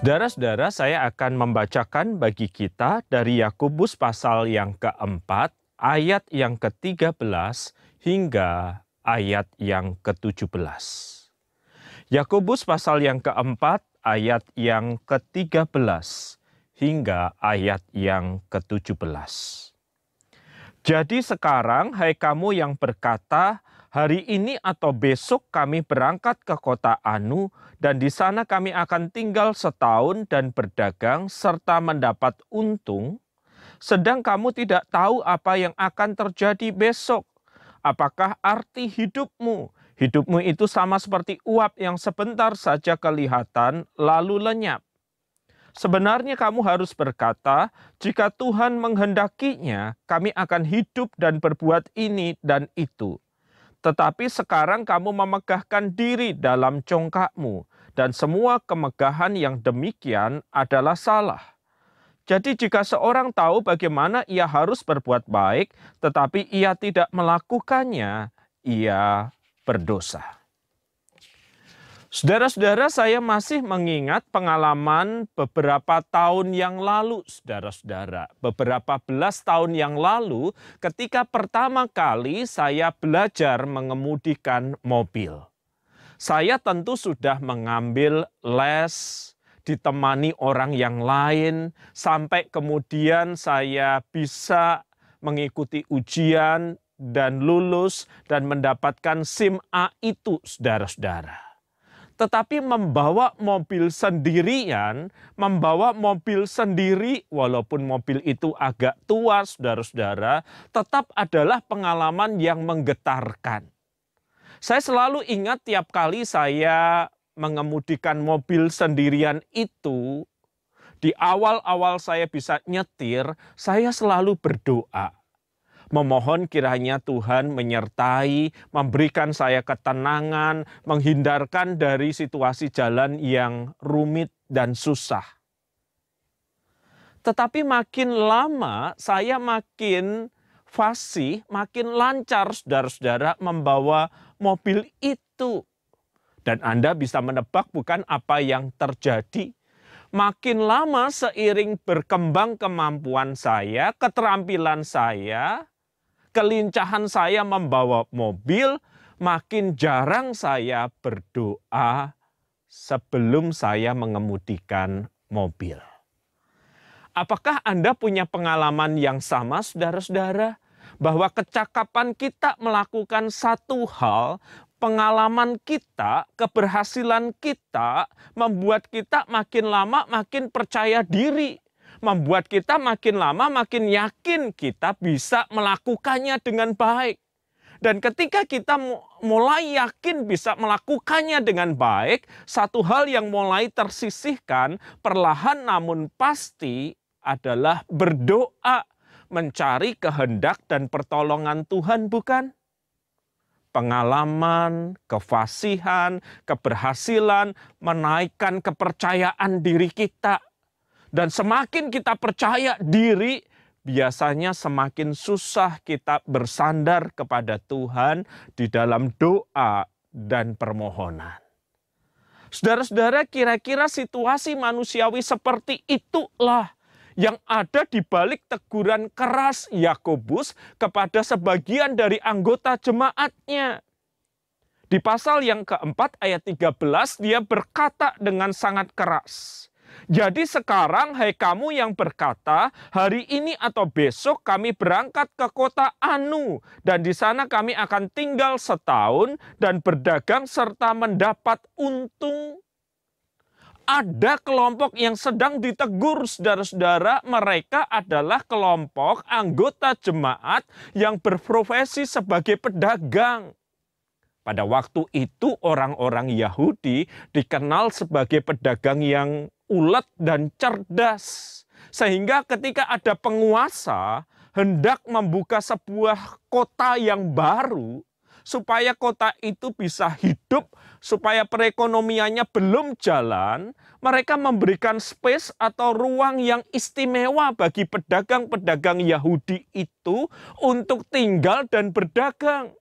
Saudara-saudara, saya akan membacakan bagi kita dari Yakobus pasal yang keempat, ayat yang ke-13 hingga ayat yang ke-17. Yakobus pasal yang keempat, ayat yang ke-13 hingga ayat yang ke-17. Jadi sekarang, hai kamu yang berkata, hari ini atau besok kami berangkat ke kota Anu, dan di sana kami akan tinggal setahun dan berdagang serta mendapat untung, sedang kamu tidak tahu apa yang akan terjadi besok. Apakah arti hidupmu? Hidupmu itu sama seperti uap yang sebentar saja kelihatan, lalu lenyap. Sebenarnya kamu harus berkata, jika Tuhan menghendakinya, kami akan hidup dan berbuat ini dan itu. Tetapi sekarang kamu memegahkan diri dalam congkakmu, dan semua kemegahan yang demikian adalah salah. Jadi jika seorang tahu bagaimana ia harus berbuat baik, tetapi ia tidak melakukannya, ia berdosa. Saudara-saudara, saya masih mengingat pengalaman beberapa tahun yang lalu, saudara-saudara. Beberapa belas tahun yang lalu, ketika pertama kali saya belajar mengemudikan mobil. Saya tentu sudah mengambil les, ditemani orang yang lain, sampai kemudian saya bisa mengikuti ujian dan lulus dan mendapatkan SIM A itu, saudara-saudara tetapi membawa mobil sendirian, membawa mobil sendiri, walaupun mobil itu agak tua, saudara-saudara, tetap adalah pengalaman yang menggetarkan. Saya selalu ingat tiap kali saya mengemudikan mobil sendirian itu, di awal-awal saya bisa nyetir, saya selalu berdoa memohon kiranya Tuhan menyertai, memberikan saya ketenangan, menghindarkan dari situasi jalan yang rumit dan susah. Tetapi makin lama saya makin fasih, makin lancar saudara-saudara membawa mobil itu. Dan Anda bisa menebak bukan apa yang terjadi makin lama seiring berkembang kemampuan saya, keterampilan saya, kelincahan saya membawa mobil, makin jarang saya berdoa sebelum saya mengemudikan mobil. Apakah Anda punya pengalaman yang sama, saudara-saudara? Bahwa kecakapan kita melakukan satu hal, pengalaman kita, keberhasilan kita, membuat kita makin lama makin percaya diri membuat kita makin lama makin yakin kita bisa melakukannya dengan baik. Dan ketika kita mulai yakin bisa melakukannya dengan baik, satu hal yang mulai tersisihkan perlahan namun pasti adalah berdoa mencari kehendak dan pertolongan Tuhan, bukan? Pengalaman, kefasihan, keberhasilan menaikkan kepercayaan diri kita dan semakin kita percaya diri, biasanya semakin susah kita bersandar kepada Tuhan di dalam doa dan permohonan. Saudara-saudara, kira-kira situasi manusiawi seperti itulah yang ada di balik teguran keras Yakobus kepada sebagian dari anggota jemaatnya. Di pasal yang keempat ayat 13 dia berkata dengan sangat keras. Jadi sekarang hai kamu yang berkata, hari ini atau besok kami berangkat ke kota Anu dan di sana kami akan tinggal setahun dan berdagang serta mendapat untung. Ada kelompok yang sedang ditegur saudara-saudara, mereka adalah kelompok anggota jemaat yang berprofesi sebagai pedagang. Pada waktu itu orang-orang Yahudi dikenal sebagai pedagang yang ulet dan cerdas. Sehingga ketika ada penguasa hendak membuka sebuah kota yang baru, supaya kota itu bisa hidup, supaya perekonomiannya belum jalan, mereka memberikan space atau ruang yang istimewa bagi pedagang-pedagang Yahudi itu untuk tinggal dan berdagang.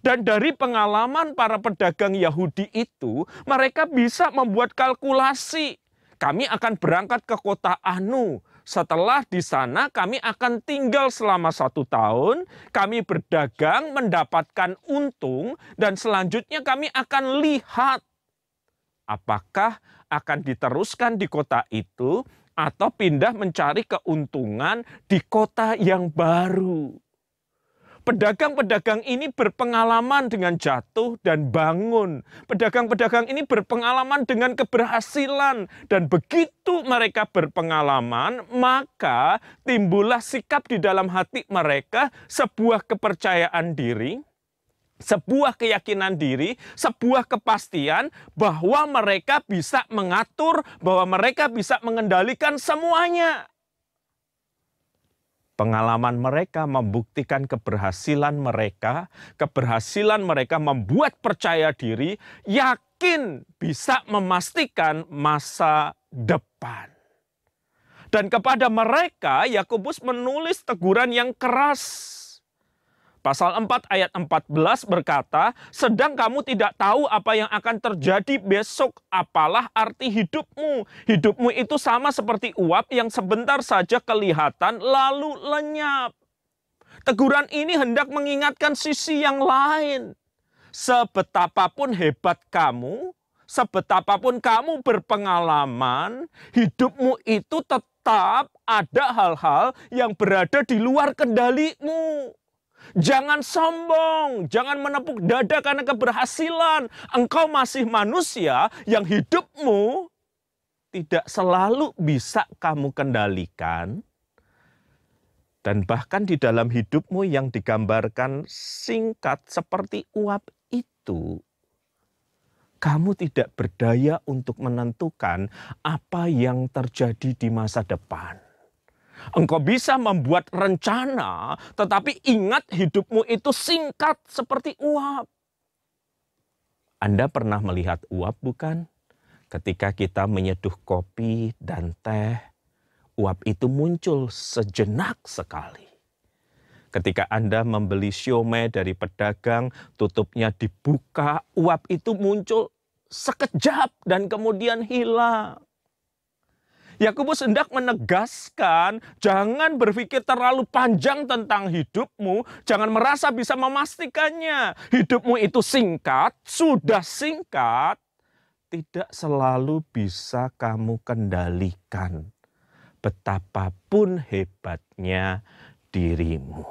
Dan dari pengalaman para pedagang Yahudi itu, mereka bisa membuat kalkulasi kami akan berangkat ke kota Anu. Setelah di sana kami akan tinggal selama satu tahun, kami berdagang, mendapatkan untung, dan selanjutnya kami akan lihat apakah akan diteruskan di kota itu atau pindah mencari keuntungan di kota yang baru. Pedagang-pedagang ini berpengalaman dengan jatuh dan bangun. Pedagang-pedagang ini berpengalaman dengan keberhasilan. Dan begitu mereka berpengalaman, maka timbullah sikap di dalam hati mereka sebuah kepercayaan diri, sebuah keyakinan diri, sebuah kepastian bahwa mereka bisa mengatur, bahwa mereka bisa mengendalikan semuanya. Pengalaman mereka membuktikan keberhasilan mereka, keberhasilan mereka membuat percaya diri, yakin bisa memastikan masa depan. Dan kepada mereka Yakobus menulis teguran yang keras Pasal 4 ayat 14 berkata, sedang kamu tidak tahu apa yang akan terjadi besok, apalah arti hidupmu. Hidupmu itu sama seperti uap yang sebentar saja kelihatan lalu lenyap. Teguran ini hendak mengingatkan sisi yang lain. Sebetapapun hebat kamu, sebetapapun kamu berpengalaman, hidupmu itu tetap ada hal-hal yang berada di luar kendalimu. Jangan sombong, jangan menepuk dada karena keberhasilan. Engkau masih manusia yang hidupmu tidak selalu bisa kamu kendalikan. Dan bahkan di dalam hidupmu yang digambarkan singkat seperti uap itu, kamu tidak berdaya untuk menentukan apa yang terjadi di masa depan. Engkau bisa membuat rencana, tetapi ingat hidupmu itu singkat seperti uap. Anda pernah melihat uap bukan? Ketika kita menyeduh kopi dan teh, uap itu muncul sejenak sekali. Ketika Anda membeli siomay dari pedagang, tutupnya dibuka, uap itu muncul sekejap dan kemudian hilang. Yakobus hendak menegaskan, jangan berpikir terlalu panjang tentang hidupmu, jangan merasa bisa memastikannya. Hidupmu itu singkat, sudah singkat, tidak selalu bisa kamu kendalikan. Betapapun hebatnya dirimu.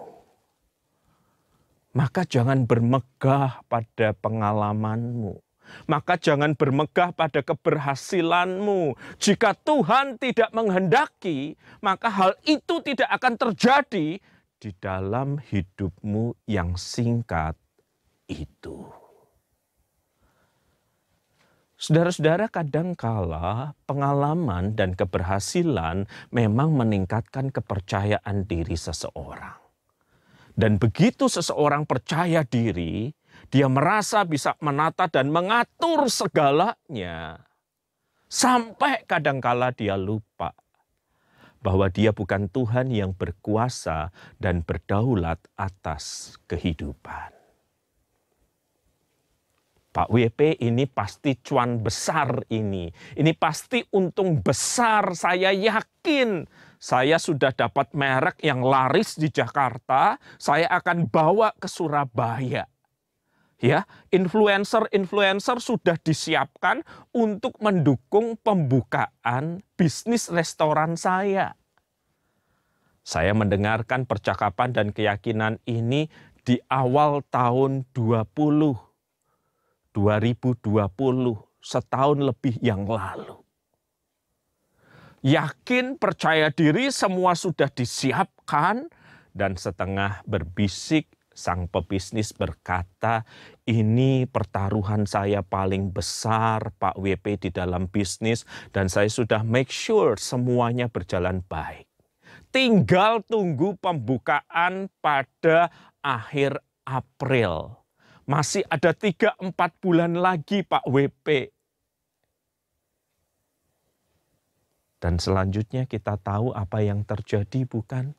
Maka jangan bermegah pada pengalamanmu maka jangan bermegah pada keberhasilanmu. Jika Tuhan tidak menghendaki, maka hal itu tidak akan terjadi di dalam hidupmu yang singkat itu. Saudara-saudara, kadangkala pengalaman dan keberhasilan memang meningkatkan kepercayaan diri seseorang. Dan begitu seseorang percaya diri, dia merasa bisa menata dan mengatur segalanya. Sampai kadangkala dia lupa bahwa dia bukan Tuhan yang berkuasa dan berdaulat atas kehidupan. Pak WP ini pasti cuan besar ini. Ini pasti untung besar, saya yakin. Saya sudah dapat merek yang laris di Jakarta, saya akan bawa ke Surabaya ya influencer-influencer sudah disiapkan untuk mendukung pembukaan bisnis restoran saya. Saya mendengarkan percakapan dan keyakinan ini di awal tahun 20 2020 setahun lebih yang lalu. Yakin percaya diri semua sudah disiapkan dan setengah berbisik sang pebisnis berkata, ini pertaruhan saya paling besar Pak WP di dalam bisnis dan saya sudah make sure semuanya berjalan baik. Tinggal tunggu pembukaan pada akhir April. Masih ada 3-4 bulan lagi Pak WP. Dan selanjutnya kita tahu apa yang terjadi bukan?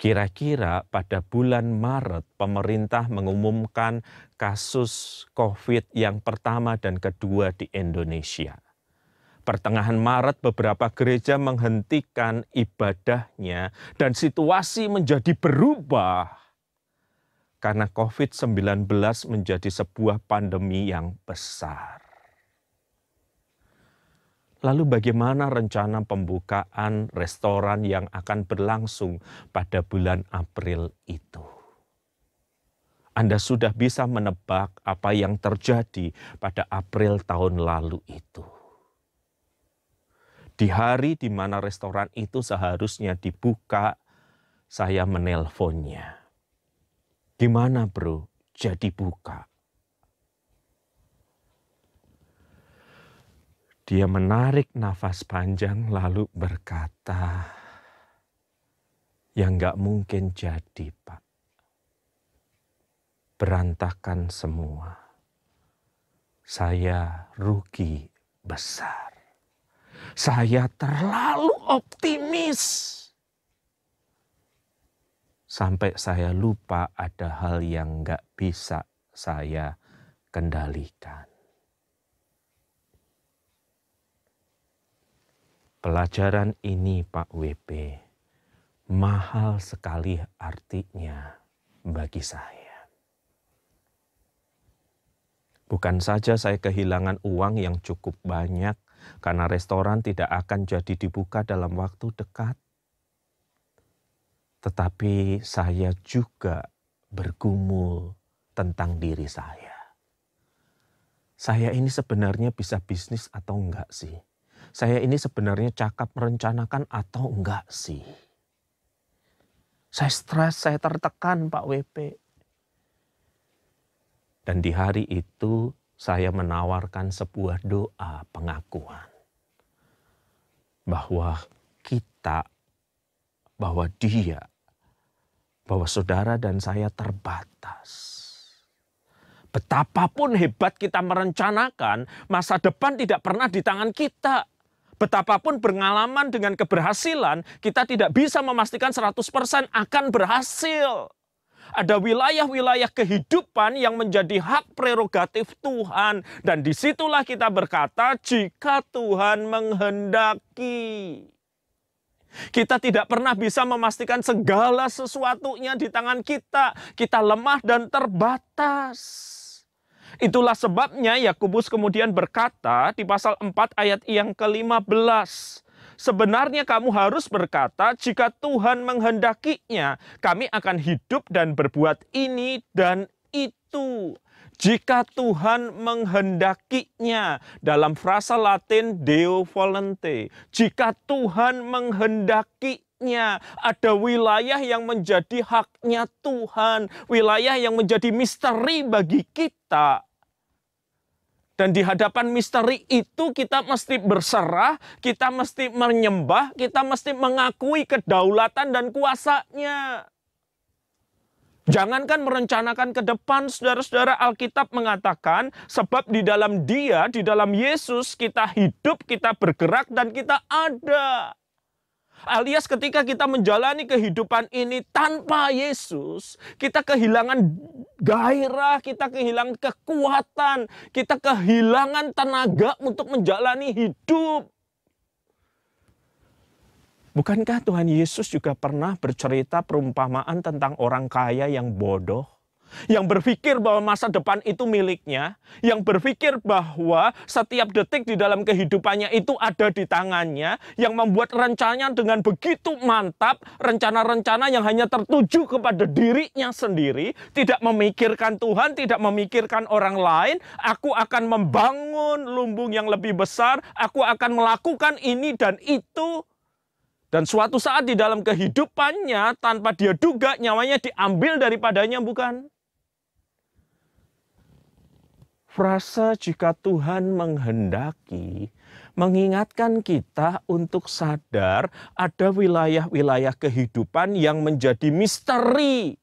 Kira-kira pada bulan Maret pemerintah mengumumkan kasus COVID yang pertama dan kedua di Indonesia. Pertengahan Maret beberapa gereja menghentikan ibadahnya dan situasi menjadi berubah karena COVID-19 menjadi sebuah pandemi yang besar. Lalu bagaimana rencana pembukaan restoran yang akan berlangsung pada bulan April itu? Anda sudah bisa menebak apa yang terjadi pada April tahun lalu itu di hari di mana restoran itu seharusnya dibuka, saya menelponnya. Gimana bro, jadi buka? Dia menarik nafas panjang lalu berkata, yang gak mungkin jadi pak. Berantakan semua. Saya rugi besar saya terlalu optimis. Sampai saya lupa ada hal yang nggak bisa saya kendalikan. Pelajaran ini Pak WP mahal sekali artinya bagi saya. Bukan saja saya kehilangan uang yang cukup banyak karena restoran tidak akan jadi dibuka dalam waktu dekat. Tetapi saya juga bergumul tentang diri saya. Saya ini sebenarnya bisa bisnis atau enggak sih? Saya ini sebenarnya cakap merencanakan atau enggak sih? Saya stres, saya tertekan Pak WP. Dan di hari itu saya menawarkan sebuah doa pengakuan bahwa kita, bahwa dia, bahwa saudara dan saya terbatas. Betapapun hebat kita merencanakan, masa depan tidak pernah di tangan kita. Betapapun berpengalaman dengan keberhasilan, kita tidak bisa memastikan 100% akan berhasil ada wilayah-wilayah kehidupan yang menjadi hak prerogatif Tuhan. Dan di situlah kita berkata, jika Tuhan menghendaki. Kita tidak pernah bisa memastikan segala sesuatunya di tangan kita. Kita lemah dan terbatas. Itulah sebabnya Yakobus kemudian berkata di pasal 4 ayat yang ke-15. Sebenarnya kamu harus berkata, jika Tuhan menghendakinya, kami akan hidup dan berbuat ini dan itu. Jika Tuhan menghendakinya dalam frasa Latin Deo volente. Jika Tuhan menghendakinya ada wilayah yang menjadi haknya Tuhan, wilayah yang menjadi misteri bagi kita. Dan di hadapan misteri itu kita mesti berserah, kita mesti menyembah, kita mesti mengakui kedaulatan dan kuasanya. Jangankan merencanakan ke depan, saudara-saudara Alkitab mengatakan, sebab di dalam dia, di dalam Yesus, kita hidup, kita bergerak, dan kita ada. Alias ketika kita menjalani kehidupan ini tanpa Yesus, kita kehilangan gairah, kita kehilangan kekuatan, kita kehilangan tenaga untuk menjalani hidup. Bukankah Tuhan Yesus juga pernah bercerita perumpamaan tentang orang kaya yang bodoh? Yang berpikir bahwa masa depan itu miliknya, yang berpikir bahwa setiap detik di dalam kehidupannya itu ada di tangannya, yang membuat rencananya dengan begitu mantap, rencana-rencana yang hanya tertuju kepada dirinya sendiri, tidak memikirkan Tuhan, tidak memikirkan orang lain, aku akan membangun lumbung yang lebih besar, aku akan melakukan ini dan itu, dan suatu saat di dalam kehidupannya tanpa dia duga nyawanya diambil daripadanya bukan? Frasa jika Tuhan menghendaki mengingatkan kita untuk sadar ada wilayah-wilayah kehidupan yang menjadi misteri.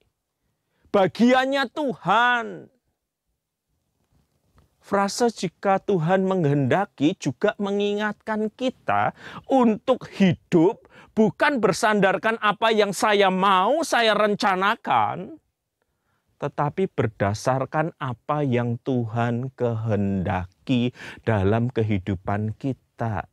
Bagiannya Tuhan. Frasa jika Tuhan menghendaki juga mengingatkan kita untuk hidup bukan bersandarkan apa yang saya mau, saya rencanakan, tetapi berdasarkan apa yang Tuhan kehendaki dalam kehidupan kita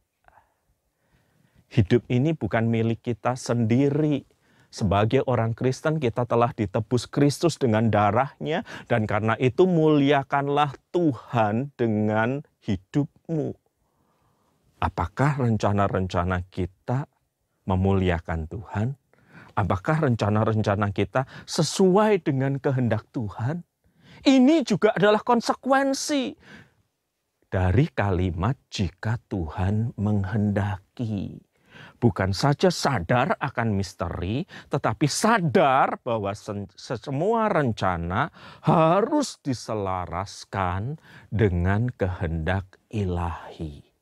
Hidup ini bukan milik kita sendiri. Sebagai orang Kristen kita telah ditebus Kristus dengan darahnya dan karena itu muliakanlah Tuhan dengan hidupmu. Apakah rencana-rencana kita memuliakan Tuhan? Apakah rencana-rencana kita sesuai dengan kehendak Tuhan? Ini juga adalah konsekuensi dari kalimat "jika Tuhan menghendaki" bukan saja sadar akan misteri, tetapi sadar bahwa semua rencana harus diselaraskan dengan kehendak ilahi.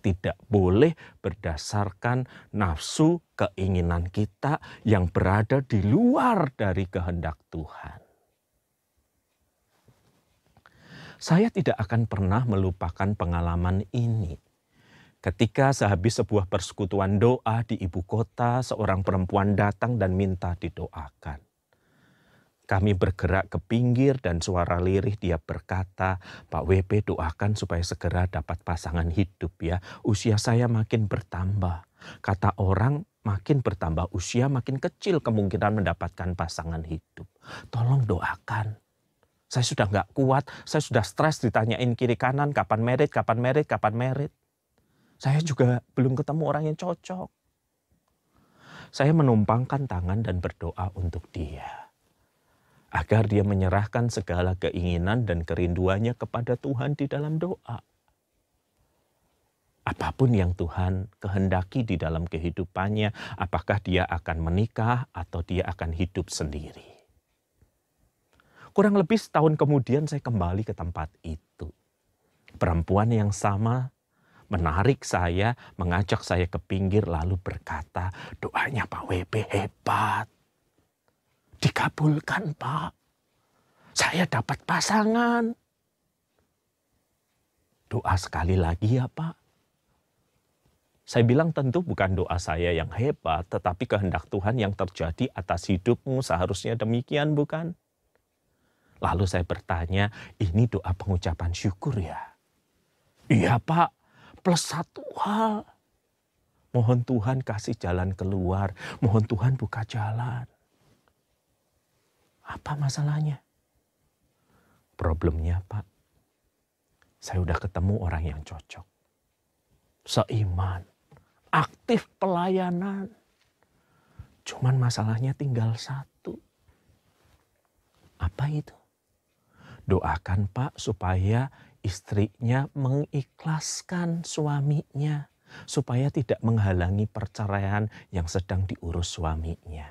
Tidak boleh berdasarkan nafsu keinginan kita yang berada di luar dari kehendak Tuhan. Saya tidak akan pernah melupakan pengalaman ini Ketika sehabis sebuah persekutuan doa di ibu kota, seorang perempuan datang dan minta didoakan. Kami bergerak ke pinggir dan suara lirih dia berkata, Pak WP doakan supaya segera dapat pasangan hidup ya. Usia saya makin bertambah. Kata orang makin bertambah usia makin kecil kemungkinan mendapatkan pasangan hidup. Tolong doakan. Saya sudah nggak kuat, saya sudah stres ditanyain kiri kanan kapan merit, kapan merit, kapan merit. Saya juga belum ketemu orang yang cocok. Saya menumpangkan tangan dan berdoa untuk dia. Agar dia menyerahkan segala keinginan dan kerinduannya kepada Tuhan di dalam doa. Apa pun yang Tuhan kehendaki di dalam kehidupannya, apakah dia akan menikah atau dia akan hidup sendiri. Kurang lebih setahun kemudian saya kembali ke tempat itu. Perempuan yang sama menarik saya, mengajak saya ke pinggir lalu berkata, doanya Pak WP hebat. Dikabulkan Pak. Saya dapat pasangan. Doa sekali lagi ya Pak. Saya bilang tentu bukan doa saya yang hebat, tetapi kehendak Tuhan yang terjadi atas hidupmu seharusnya demikian bukan? Lalu saya bertanya, ini doa pengucapan syukur ya? Iya Pak, plus satu hal. Mohon Tuhan kasih jalan keluar. Mohon Tuhan buka jalan. Apa masalahnya? Problemnya Pak, saya udah ketemu orang yang cocok. Seiman, aktif pelayanan. Cuman masalahnya tinggal satu. Apa itu? Doakan Pak supaya istrinya mengikhlaskan suaminya supaya tidak menghalangi perceraian yang sedang diurus suaminya.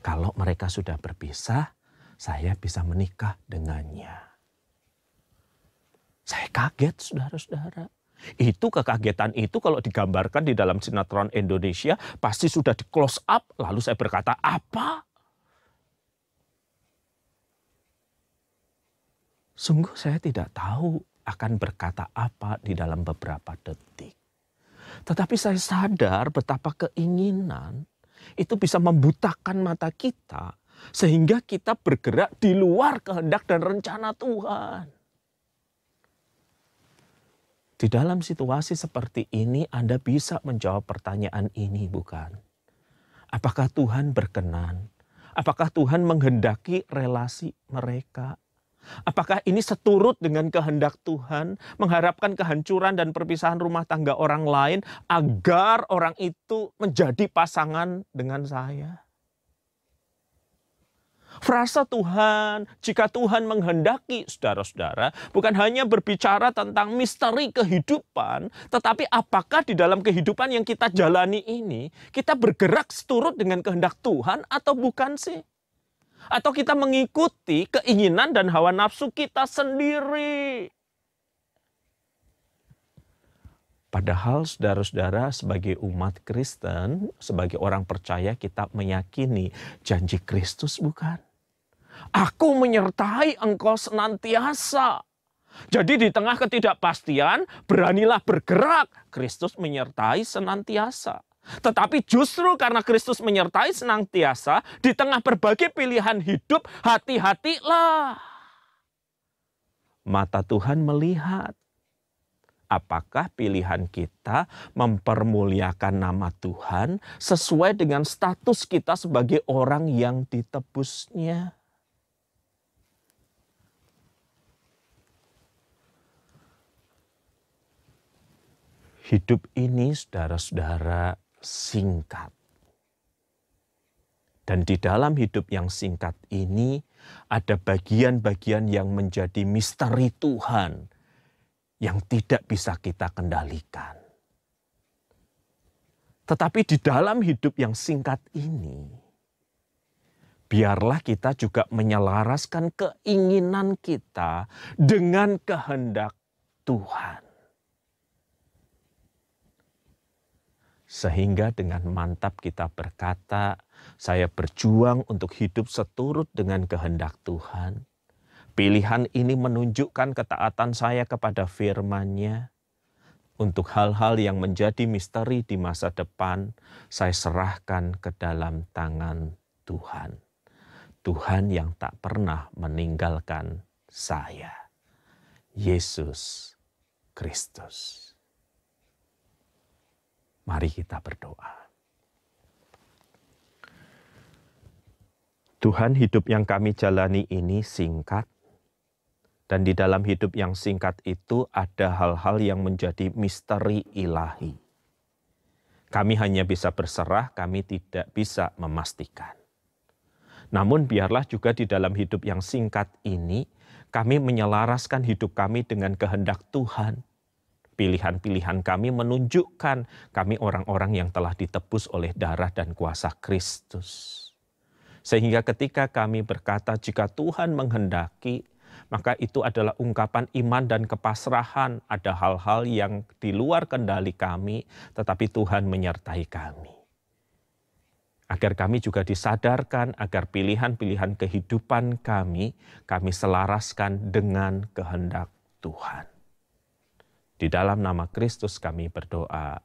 Kalau mereka sudah berpisah, saya bisa menikah dengannya. Saya kaget, saudara-saudara. Itu kekagetan itu kalau digambarkan di dalam sinetron Indonesia pasti sudah di close up. Lalu saya berkata, apa? Sungguh saya tidak tahu akan berkata apa di dalam beberapa detik. Tetapi saya sadar betapa keinginan itu bisa membutakan mata kita sehingga kita bergerak di luar kehendak dan rencana Tuhan. Di dalam situasi seperti ini Anda bisa menjawab pertanyaan ini bukan? Apakah Tuhan berkenan? Apakah Tuhan menghendaki relasi mereka Apakah ini seturut dengan kehendak Tuhan, mengharapkan kehancuran dan perpisahan rumah tangga orang lain agar orang itu menjadi pasangan dengan saya? Frasa Tuhan, jika Tuhan menghendaki saudara-saudara, bukan hanya berbicara tentang misteri kehidupan, tetapi apakah di dalam kehidupan yang kita jalani ini, kita bergerak seturut dengan kehendak Tuhan atau bukan sih? atau kita mengikuti keinginan dan hawa nafsu kita sendiri. Padahal saudara-saudara sebagai umat Kristen, sebagai orang percaya kita meyakini janji Kristus bukan? Aku menyertai engkau senantiasa. Jadi di tengah ketidakpastian, beranilah bergerak. Kristus menyertai senantiasa. Tetapi justru karena Kristus menyertai senantiasa di tengah berbagai pilihan hidup, hati-hatilah. Mata Tuhan melihat Apakah pilihan kita mempermuliakan nama Tuhan sesuai dengan status kita sebagai orang yang ditebusnya? Hidup ini, saudara-saudara, singkat. Dan di dalam hidup yang singkat ini, ada bagian-bagian yang menjadi misteri Tuhan yang tidak bisa kita kendalikan. Tetapi di dalam hidup yang singkat ini, biarlah kita juga menyelaraskan keinginan kita dengan kehendak Tuhan. Sehingga dengan mantap kita berkata, saya berjuang untuk hidup seturut dengan kehendak Tuhan Pilihan ini menunjukkan ketaatan saya kepada firman-Nya. Untuk hal-hal yang menjadi misteri di masa depan, saya serahkan ke dalam tangan Tuhan. Tuhan yang tak pernah meninggalkan saya. Yesus Kristus. Mari kita berdoa. Tuhan hidup yang kami jalani ini singkat, dan di dalam hidup yang singkat itu ada hal-hal yang menjadi misteri ilahi. Kami hanya bisa berserah, kami tidak bisa memastikan. Namun biarlah juga di dalam hidup yang singkat ini, kami menyelaraskan hidup kami dengan kehendak Tuhan. Pilihan-pilihan kami menunjukkan kami orang-orang yang telah ditebus oleh darah dan kuasa Kristus. Sehingga ketika kami berkata, jika Tuhan menghendaki, maka itu adalah ungkapan iman dan kepasrahan. Ada hal-hal yang di luar kendali kami, tetapi Tuhan menyertai kami. Agar kami juga disadarkan, agar pilihan-pilihan kehidupan kami, kami selaraskan dengan kehendak Tuhan. Di dalam nama Kristus kami berdoa.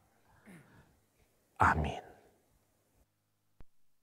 Amin.